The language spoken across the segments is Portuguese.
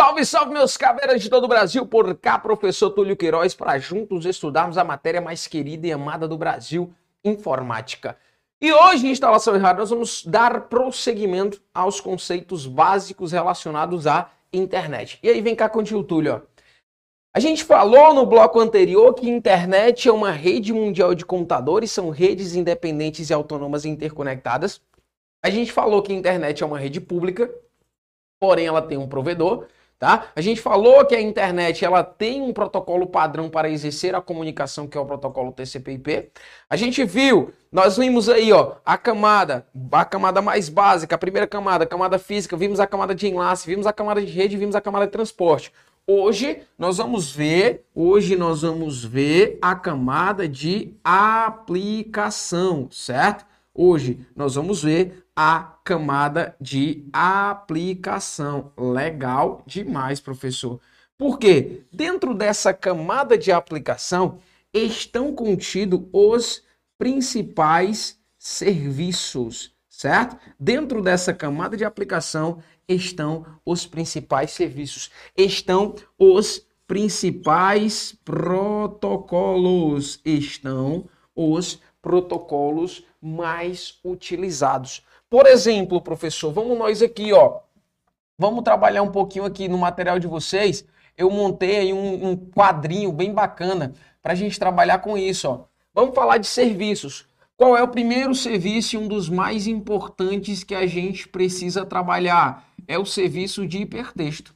Salve, salve, meus caveiras de todo o Brasil! Por cá, professor Túlio Queiroz, para juntos estudarmos a matéria mais querida e amada do Brasil, informática. E hoje, em Instalação Errada, nós vamos dar prosseguimento aos conceitos básicos relacionados à internet. E aí, vem cá contigo, Túlio. A gente falou no bloco anterior que internet é uma rede mundial de computadores, são redes independentes e autônomas interconectadas. A gente falou que internet é uma rede pública, porém ela tem um provedor. Tá? A gente falou que a internet ela tem um protocolo padrão para exercer a comunicação, que é o protocolo TCP/IP. A gente viu, nós vimos aí, ó, a camada, a camada mais básica, a primeira camada, a camada física, vimos a camada de enlace, vimos a camada de rede, vimos a camada de transporte. Hoje nós vamos ver, hoje nós vamos ver a camada de aplicação, certo? Hoje nós vamos ver a camada de aplicação. Legal demais, professor. Porque dentro dessa camada de aplicação estão contidos os principais serviços, certo? Dentro dessa camada de aplicação estão os principais serviços, estão os principais protocolos, estão os protocolos mais utilizados. Por exemplo, professor, vamos nós aqui, ó. Vamos trabalhar um pouquinho aqui no material de vocês. Eu montei aí um, um quadrinho bem bacana para a gente trabalhar com isso, ó. Vamos falar de serviços. Qual é o primeiro serviço e um dos mais importantes que a gente precisa trabalhar? É o serviço de hipertexto.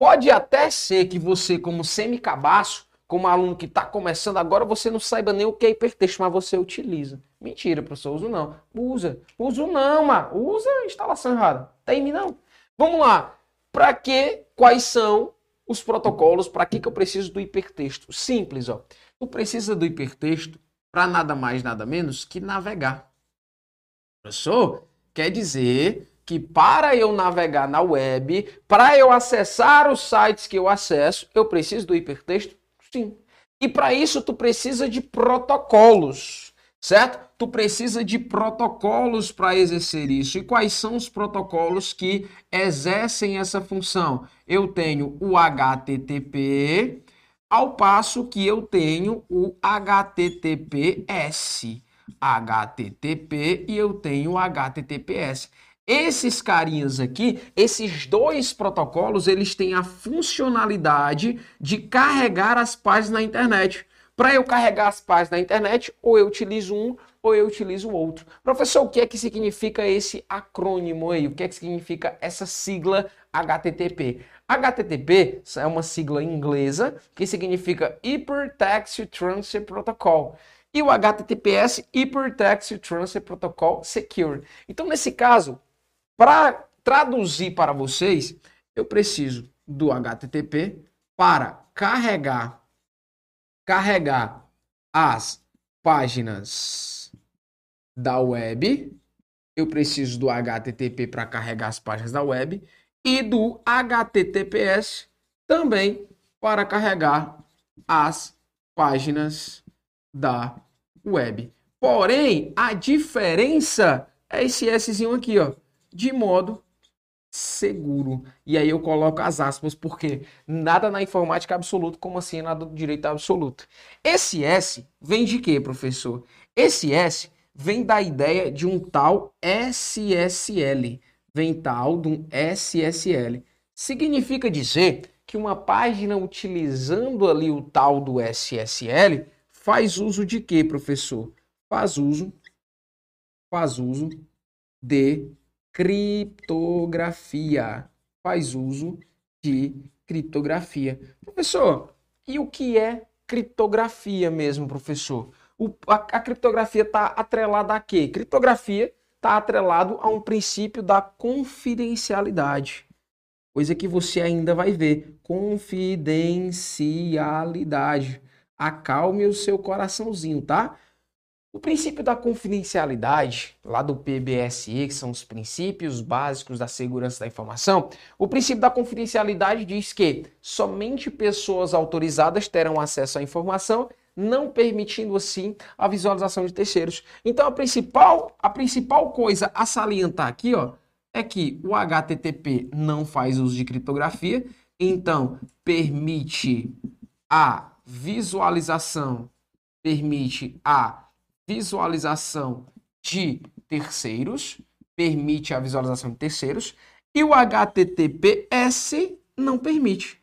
Pode até ser que você, como semicabaço, como aluno que está começando agora, você não saiba nem o que é hipertexto, mas você utiliza. Mentira, professor, uso não. Usa. Uso não, mano. Usa a instalação errada. Tem não. Vamos lá. Para que, quais são os protocolos? Para que, que eu preciso do hipertexto? Simples, ó. Tu precisa do hipertexto para nada mais, nada menos que navegar. Professor, quer dizer que para eu navegar na web, para eu acessar os sites que eu acesso, eu preciso do hipertexto? Sim. E para isso tu precisa de protocolos, certo? Tu precisa de protocolos para exercer isso. E quais são os protocolos que exercem essa função? Eu tenho o HTTP, ao passo que eu tenho o HTTPS. HTTP e eu tenho o HTTPS. Esses carinhas aqui, esses dois protocolos, eles têm a funcionalidade de carregar as páginas na internet. Para eu carregar as páginas na internet, ou eu utilizo um ou eu utilizo o outro. Professor, o que é que significa esse acrônimo aí? O que é que significa essa sigla HTTP? HTTP é uma sigla inglesa que significa Hypertext Transfer Protocol. E o HTTPS, Hypertext Transfer Protocol Secure. Então, nesse caso, para traduzir para vocês, eu preciso do HTTP para carregar carregar as páginas da web. Eu preciso do HTTP para carregar as páginas da web e do HTTPS também para carregar as páginas da web. Porém, a diferença é esse Szinho aqui, ó de modo seguro. E aí eu coloco as aspas, porque nada na informática é absoluto, como assim nada do direito é absoluto. Esse S vem de quê, professor? Esse S vem da ideia de um tal SSL. Vem tal de um SSL. Significa dizer que uma página utilizando ali o tal do SSL faz uso de quê, professor? Faz uso faz uso de criptografia. Faz uso de criptografia. Professor, e o que é criptografia mesmo, professor? O, a, a criptografia está atrelada a quê? Criptografia está atrelado a um princípio da confidencialidade. Coisa que você ainda vai ver. Confidencialidade. Acalme o seu coraçãozinho, tá? O princípio da confidencialidade, lá do PBSE, que são os princípios básicos da segurança da informação, o princípio da confidencialidade diz que somente pessoas autorizadas terão acesso à informação, não permitindo assim a visualização de terceiros. Então a principal, a principal coisa a salientar aqui, ó, é que o HTTP não faz uso de criptografia, então permite a visualização, permite a visualização de terceiros, permite a visualização de terceiros, e o HTTPS não permite.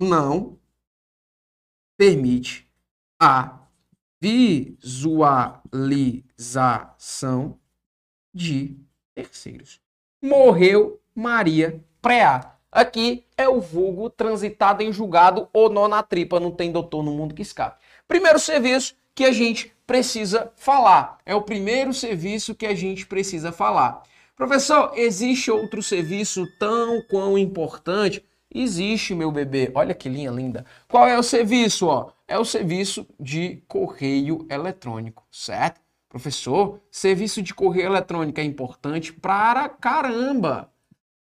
Não permite a visualização de terceiros. Morreu Maria Preá. Aqui é o vulgo transitado em julgado ou nó na tripa, não tem doutor no mundo que escape. Primeiro serviço que a gente precisa falar. É o primeiro serviço que a gente precisa falar. Professor, existe outro serviço tão quão importante? Existe, meu bebê. Olha que linha linda. Qual é o serviço? Ó? É o serviço de correio eletrônico, certo? Professor, serviço de correio eletrônico é importante para caramba.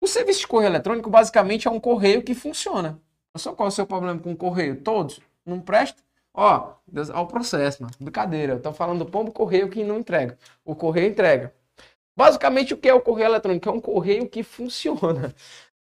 O serviço de correio eletrônico basicamente é um correio que funciona. Só qual é o seu problema com o correio? Todos? Não presta? Ó, Deus, ó o processo, mano. Brincadeira. Eu tô falando do pombo correio que não entrega. O correio entrega. Basicamente, o que é o correio eletrônico? É um correio que funciona.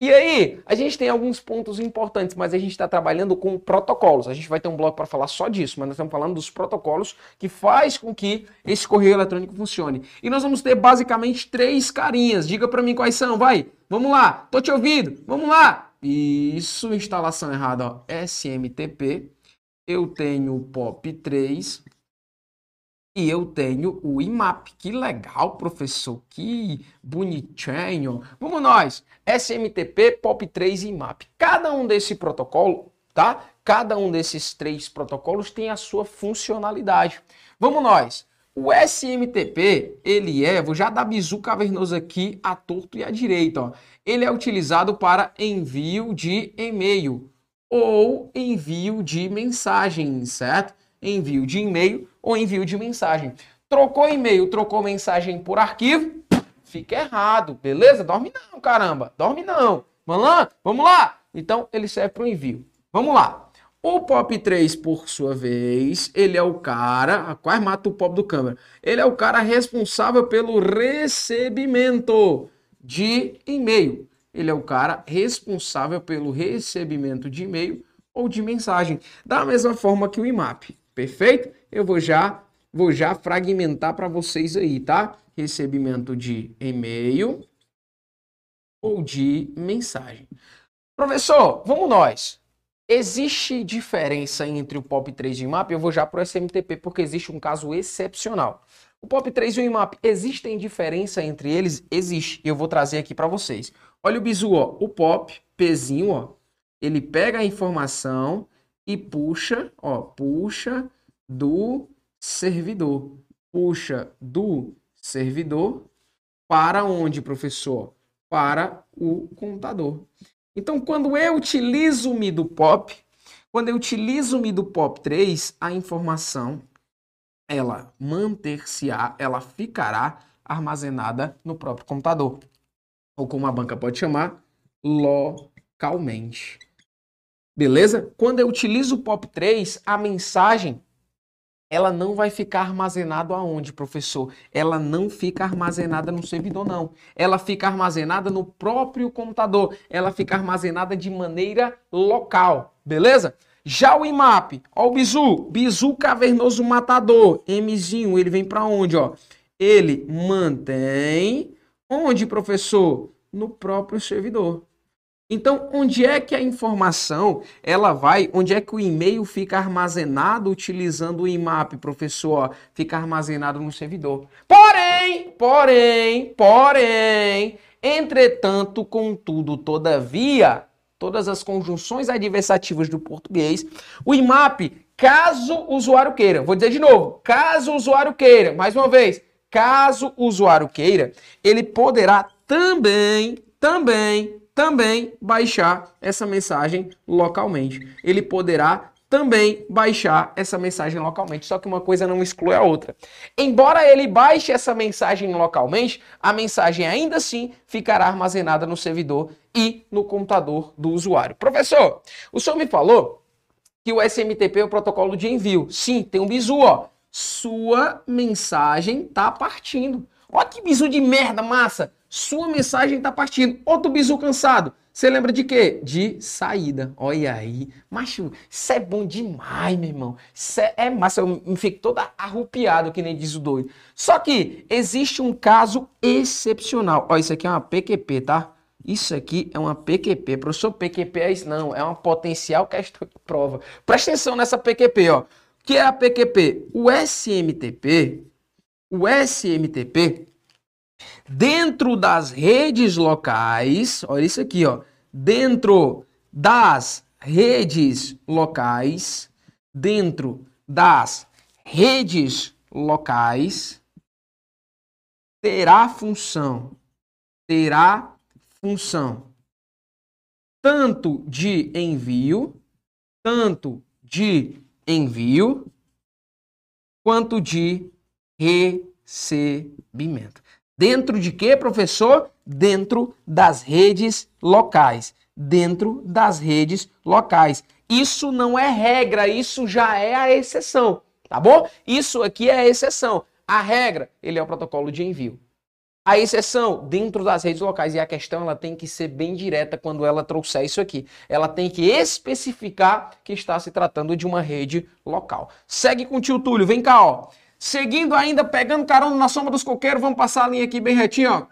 E aí, a gente tem alguns pontos importantes, mas a gente está trabalhando com protocolos. A gente vai ter um bloco para falar só disso, mas nós estamos falando dos protocolos que faz com que esse correio eletrônico funcione. E nós vamos ter basicamente três carinhas. Diga para mim quais são, vai. Vamos lá. Tô te ouvindo. Vamos lá. Isso, instalação errada, ó. SMTP. Eu tenho o POP3 e eu tenho o IMAP. Que legal, professor. Que bonitinho. Vamos nós. SMTP, POP3 e IMAP. Cada um desse protocolo, tá? Cada um desses três protocolos tem a sua funcionalidade. Vamos nós. O SMTP, ele é, vou já dar bizu cavernoso aqui a torto e à direita, ó. Ele é utilizado para envio de e-mail ou envio de mensagem, certo? Envio de e-mail ou envio de mensagem. Trocou e-mail, trocou mensagem por arquivo, fica errado, beleza? Dorme não, caramba, dorme não. Lá? Vamos lá? Então, ele serve para o envio. Vamos lá. O POP3, por sua vez, ele é o cara, quase mata o pop do câmera. Ele é o cara responsável pelo recebimento de e-mail. Ele é o cara responsável pelo recebimento de e-mail ou de mensagem, da mesma forma que o IMAP. Perfeito? Eu vou já vou já fragmentar para vocês aí, tá? Recebimento de e-mail ou de mensagem. Professor, vamos nós. Existe diferença entre o POP3 e o IMAP? Eu vou já para o SMTP porque existe um caso excepcional. O POP3 e o IMAP, existem diferença entre eles? Existe. Eu vou trazer aqui para vocês. Olha o bizu, ó. O POP, Pzinho, ó. Ele pega a informação e puxa, ó, puxa do servidor. Puxa do servidor para onde, professor? Para o computador. Então, quando eu utilizo o MIDO POP, quando eu utilizo o MIDO POP 3, a informação ela manter-se-á, ela ficará armazenada no próprio computador. Ou como a banca pode chamar, localmente. Beleza? Quando eu utilizo o POP3, a mensagem ela não vai ficar armazenada aonde, professor? Ela não fica armazenada no servidor, não. Ela fica armazenada no próprio computador. Ela fica armazenada de maneira local, beleza? Já o IMAP, ó o bizu, bizu cavernoso matador, Mzinho, ele vem para onde, ó? Ele mantém onde, professor? No próprio servidor. Então, onde é que a informação ela vai? Onde é que o e-mail fica armazenado utilizando o IMAP, professor? Fica armazenado no servidor. Porém, porém, porém, entretanto, contudo, todavia, todas as conjunções adversativas do português, o IMAP, caso o usuário queira, vou dizer de novo, caso o usuário queira, mais uma vez, caso o usuário queira, ele poderá também, também também baixar essa mensagem localmente. Ele poderá também baixar essa mensagem localmente, só que uma coisa não exclui a outra. Embora ele baixe essa mensagem localmente, a mensagem ainda assim ficará armazenada no servidor e no computador do usuário. Professor, o senhor me falou que o SMTP é o protocolo de envio. Sim, tem um bizu, ó. Sua mensagem está partindo. Ó que bizu de merda, massa. Sua mensagem tá partindo. Outro bizu cansado. Você lembra de quê? De saída. Olha aí. Macho, isso é bom demais, meu irmão. Isso é, é massa. Eu me fico todo arrupiado, que nem diz o doido. Só que existe um caso excepcional. Ó, isso aqui é uma PQP, tá? Isso aqui é uma PQP. Professor, PQP é isso? Não, é uma potencial questão de prova. Presta atenção nessa PQP, ó. Que é a PQP? O SMTP, o SMTP, dentro das redes locais, olha isso aqui, ó. Dentro das redes locais, dentro das redes locais, terá função, terá função tanto de envio, tanto de envio, quanto de recebimento. Dentro de quê, professor? Dentro das redes locais. Dentro das redes locais. Isso não é regra, isso já é a exceção, tá bom? Isso aqui é a exceção. A regra, ele é o protocolo de envio. A exceção dentro das redes locais e a questão ela tem que ser bem direta quando ela trouxer isso aqui. Ela tem que especificar que está se tratando de uma rede local. Segue com o tio Túlio, vem cá, ó. Seguindo ainda, pegando carona na sombra dos coqueiros, vamos passar a linha aqui bem retinho, ó.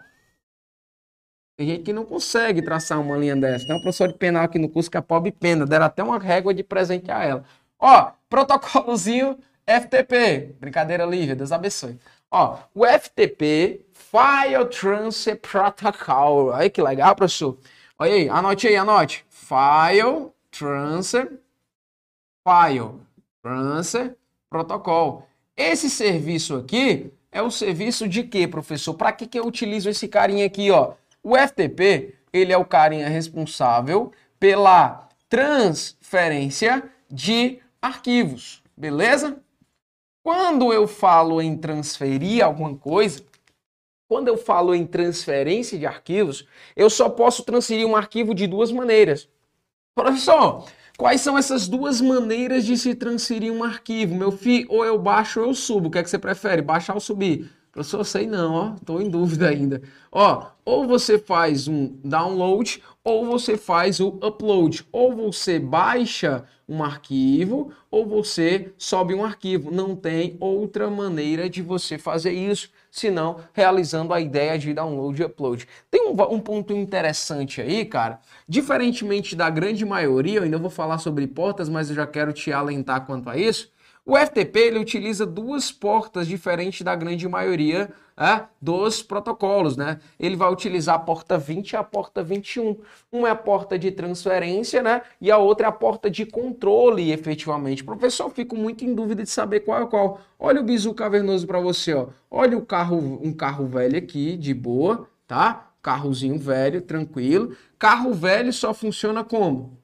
Tem gente que não consegue traçar uma linha dessa. Tem um professor de penal aqui no curso que é pobre pena. Deram até uma régua de presente a ela. Ó, protocolozinho FTP. Brincadeira, Lívia. Deus abençoe. Ó, o FTP File Transfer Protocol. Olha que legal, professor. Olha aí, anote aí, anote. File Transfer, File Transfer Protocol. Esse serviço aqui é o serviço de quê, professor? Para que, que eu utilizo esse carinha aqui, ó? O FTP, ele é o carinha responsável pela transferência de arquivos, beleza? Quando eu falo em transferir alguma coisa, quando eu falo em transferência de arquivos, eu só posso transferir um arquivo de duas maneiras. Professor, quais são essas duas maneiras de se transferir um arquivo? Meu filho, ou eu baixo ou eu subo. O que é que você prefere, baixar ou subir? Professor, sei não, ó, tô em dúvida ainda. Ó, ou você faz um download ou você faz o upload. Ou você baixa um arquivo ou você sobe um arquivo. Não tem outra maneira de você fazer isso senão realizando a ideia de download e upload. Tem um, um, ponto interessante aí, cara. Diferentemente da grande maioria, eu ainda vou falar sobre portas, mas eu já quero te alentar quanto a isso. O FTP ele utiliza duas portas diferentes da grande maioria é, dos protocolos, né? Ele vai utilizar a porta 20 e a porta 21. Uma é a porta de transferência, né? E a outra é a porta de controle, efetivamente. Professor, fico muito em dúvida de saber qual é qual. Olha o bizu cavernoso para você, ó. Olha o carro, um carro velho aqui, de boa, tá? Carrozinho velho, tranquilo. Carro velho só funciona como?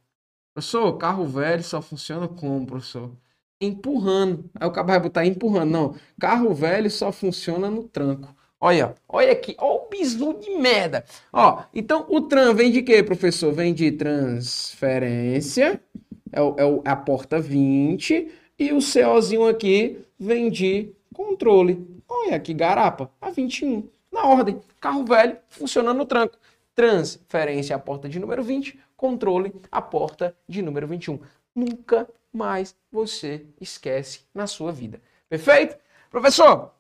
Professor, carro velho só funciona como, professor? Empurrando. Aí o cabo vai botar empurrando. Não, carro velho só funciona no tranco. Olha, olha aqui, olha o bizu de merda. Ó, então o tran vem de quê, professor? Vem de transferência, é, o, é, o, é a porta 20, e o COzinho aqui vem de controle. Olha que garapa, a 21. Na ordem, carro velho funcionando no tranco. Transferência a porta de número 20, controle a porta de número 21. Nunca mais você esquece na sua vida. Perfeito? Professor,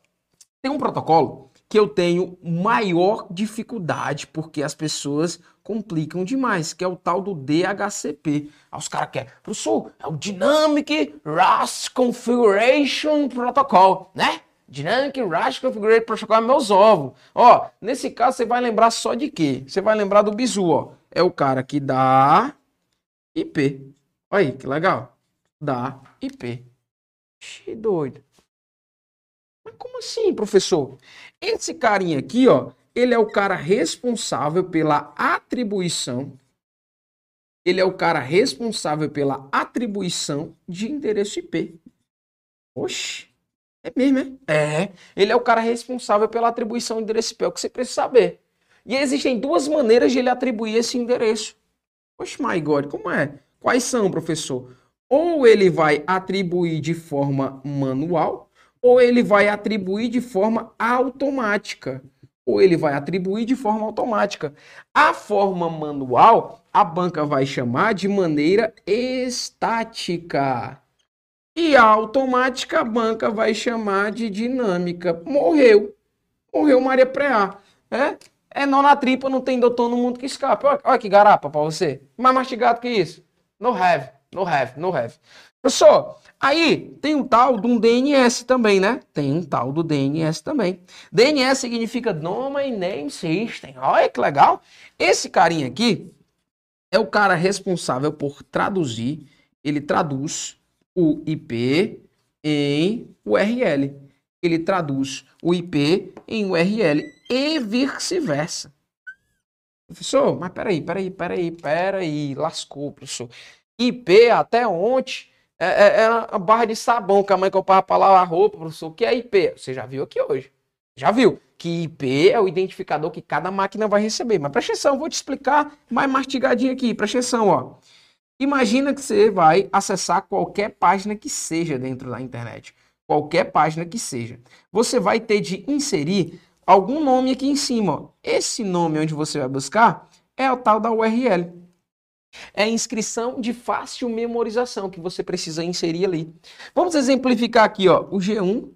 tem um protocolo que eu tenho maior dificuldade porque as pessoas complicam demais, que é o tal do DHCP. Aí os caras querem, professor, é o Dynamic Rush Configuration Protocol, né? Dynamic Rush Configuration Protocol é meus ovos. Ó, nesse caso você vai lembrar só de quê? Você vai lembrar do bizu, ó. É o cara que dá IP. Olha aí, que legal da IP. Xi, doido. Mas como assim, professor? Esse carinha aqui, ó, ele é o cara responsável pela atribuição. Ele é o cara responsável pela atribuição de endereço IP. Oxi. É mesmo, é? É. Ele é o cara responsável pela atribuição de endereço IP. É o que você precisa saber. E existem duas maneiras de ele atribuir esse endereço. Oxe, my God, como é? Quais são, professor? Ou ele vai atribuir de forma manual, ou ele vai atribuir de forma automática, ou ele vai atribuir de forma automática. A forma manual, a banca vai chamar de maneira estática. E a automática, a banca vai chamar de dinâmica. Morreu. Morreu Maria Preá. É? É nó na tripa, não tem doutor no mundo que escape. Olha, olha que garapa pra você. Mais mastigado que isso. No have, no have, no have. Professor, aí tem um tal de um DNS também, né? Tem um tal do DNS também. DNS significa Domain Name System. Olha que legal. Esse carinha aqui é o cara responsável por traduzir, ele traduz o IP em URL. Ele traduz o IP em URL e vice-versa. Professor, mas peraí, peraí, peraí, peraí, lascou, professor. IP até ontem é, é, é a barra de sabão que a mãe comprava para lavar a roupa, professor. O que é IP? Você já viu aqui hoje. Já viu que IP é o identificador que cada máquina vai receber. Mas presta atenção, vou te explicar mais mastigadinho aqui. Presta atenção, ó. Imagina que você vai acessar qualquer página que seja dentro da internet. Qualquer página que seja. Você vai ter de inserir algum nome aqui em cima. Ó. Esse nome onde você vai buscar é o tal da URL. É inscrição de fácil memorização que você precisa inserir ali. Vamos exemplificar aqui, ó, o g1.com.br.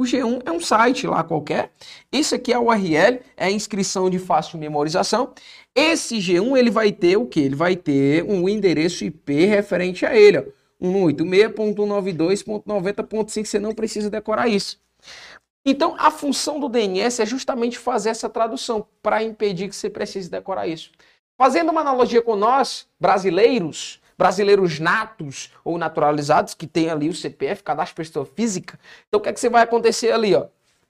O G1 é um site lá qualquer. Esse aqui é a URL, é a inscrição de fácil memorização. Esse G1 ele vai ter o que? Ele vai ter um endereço IP referente a ele, ó. 186.192.90.5, você não precisa decorar isso. Então, a função do DNS é justamente fazer essa tradução para impedir que você precise decorar isso. Fazendo uma analogia com nós, brasileiros, brasileiros natos ou naturalizados, que tem ali o CPF, cadastro pessoa física, então o que, é que você vai acontecer ali? Ó?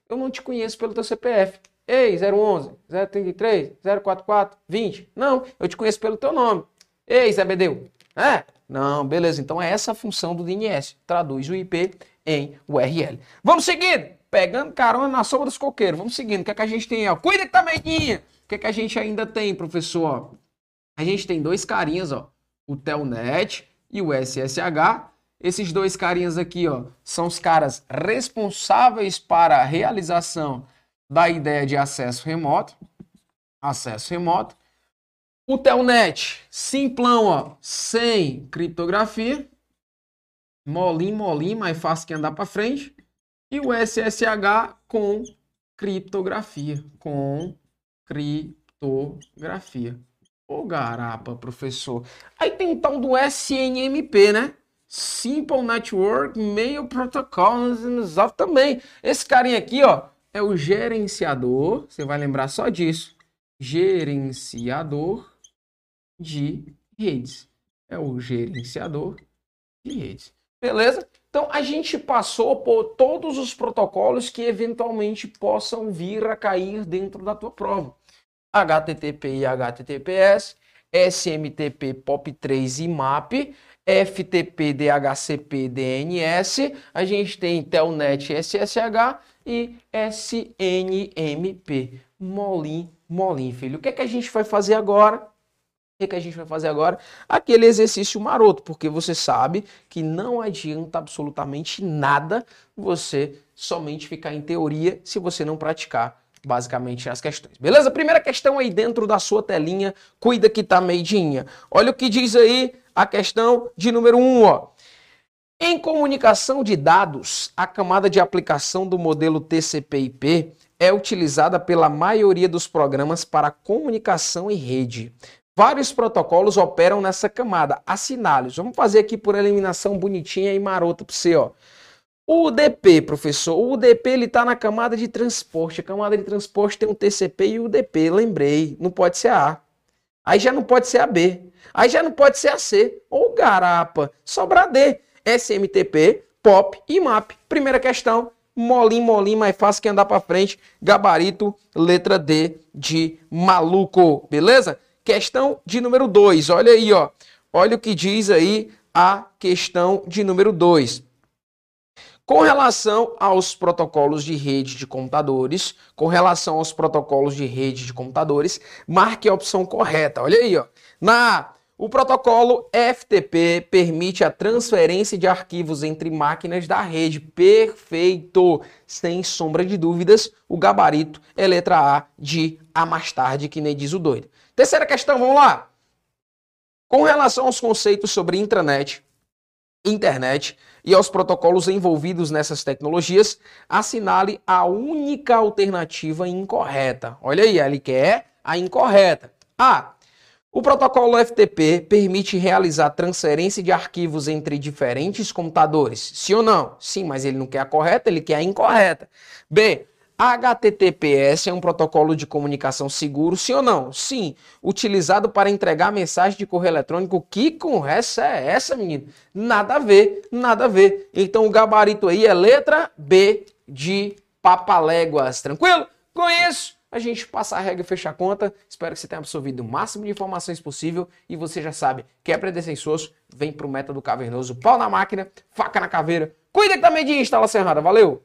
Eu não te conheço pelo teu CPF. Ei, 011, 033, 044, 20. Não, eu te conheço pelo teu nome. Ei, Zé Bedeu. É? Não, beleza. Então é essa a função do DNS. Traduz o IP em URL. Vamos seguindo pegando carona na sombra dos coqueiros. Vamos seguindo. O que é que a gente tem? Ó? Cuida que tá medinha. O que é que a gente ainda tem, professor? A gente tem dois carinhas, ó. O Telnet e o SSH. Esses dois carinhas aqui, ó, são os caras responsáveis para a realização da ideia de acesso remoto. Acesso remoto. O Telnet, simplão, ó, sem criptografia. Molinho, molinho, mais fácil que andar para frente e o SSH com criptografia. Com criptografia. Ô garapa, professor. Aí tem o tal do SNMP, né? Simple Network Mail Protocol também. Esse carinha aqui, ó, é o gerenciador. Você vai lembrar só disso. Gerenciador de redes. É o gerenciador de redes. Beleza? Então a gente passou por todos os protocolos que eventualmente possam vir a cair dentro da tua prova. HTTP e HTTPS, SMTP POP3 e MAP, FTP, DHCP, DNS, a gente tem Telnet SSH e SNMP. Molim, molim, filho. O que é que a gente vai fazer agora? Que, a gente vai fazer agora? Aquele exercício maroto, porque você sabe que não adianta absolutamente nada você somente ficar em teoria se você não praticar basicamente as questões. Beleza? Primeira questão aí dentro da sua telinha, cuida que tá meidinha. Olha o que diz aí a questão de número 1, um, ó. Em comunicação de dados, a camada de aplicação do modelo TCP/IP é utilizada pela maioria dos programas para comunicação e rede. Vários protocolos operam nessa camada. Assinale-os. Vamos fazer aqui por eliminação bonitinha e marota para você. Ó. O UDP, professor, o UDP ele está na camada de transporte. A camada de transporte tem um TCP e o UDP. Lembrei, não pode ser a A. Aí já não pode ser a B. Aí já não pode ser a C. Ou garapa. Sobra D. SMTP, POP e MAP. Primeira questão. Molim, molim, mais fácil que andar para frente. Gabarito, letra D de maluco. Beleza? Questão de número 2. Olha aí, ó. Olha o que diz aí a questão de número 2. Com relação aos protocolos de rede de computadores, com relação aos protocolos de rede de computadores, marque a opção correta. Olha aí, ó. Na O protocolo FTP permite a transferência de arquivos entre máquinas da rede. Perfeito! Sem sombra de dúvidas, o gabarito é letra A de A mais tarde, que nem diz o doido. Terceira questão, vamos lá. Com relação aos conceitos sobre intranet, internet e aos protocolos envolvidos nessas tecnologias, assinale a única alternativa incorreta. Olha aí, ele quer a incorreta. A. O protocolo FTP permite realizar transferência de arquivos entre diferentes computadores. Sim ou não? Sim, mas ele não quer a correta, ele quer a incorreta. B. HTTPS é um protocolo de comunicação seguro, sim ou não? Sim. Utilizado para entregar mensagem de correio eletrônico. Que conversa é essa, menino? Nada a ver, nada a ver. Então o gabarito aí é letra B de papaléguas. Tranquilo? Com isso, a gente passa a regra e fecha a conta. Espero que você tenha absorvido o máximo de informações possível e você já sabe, quer aprender sem soço, vem pro método cavernoso, pau na máquina, faca na caveira. Cuida também de instalação errada. Valeu!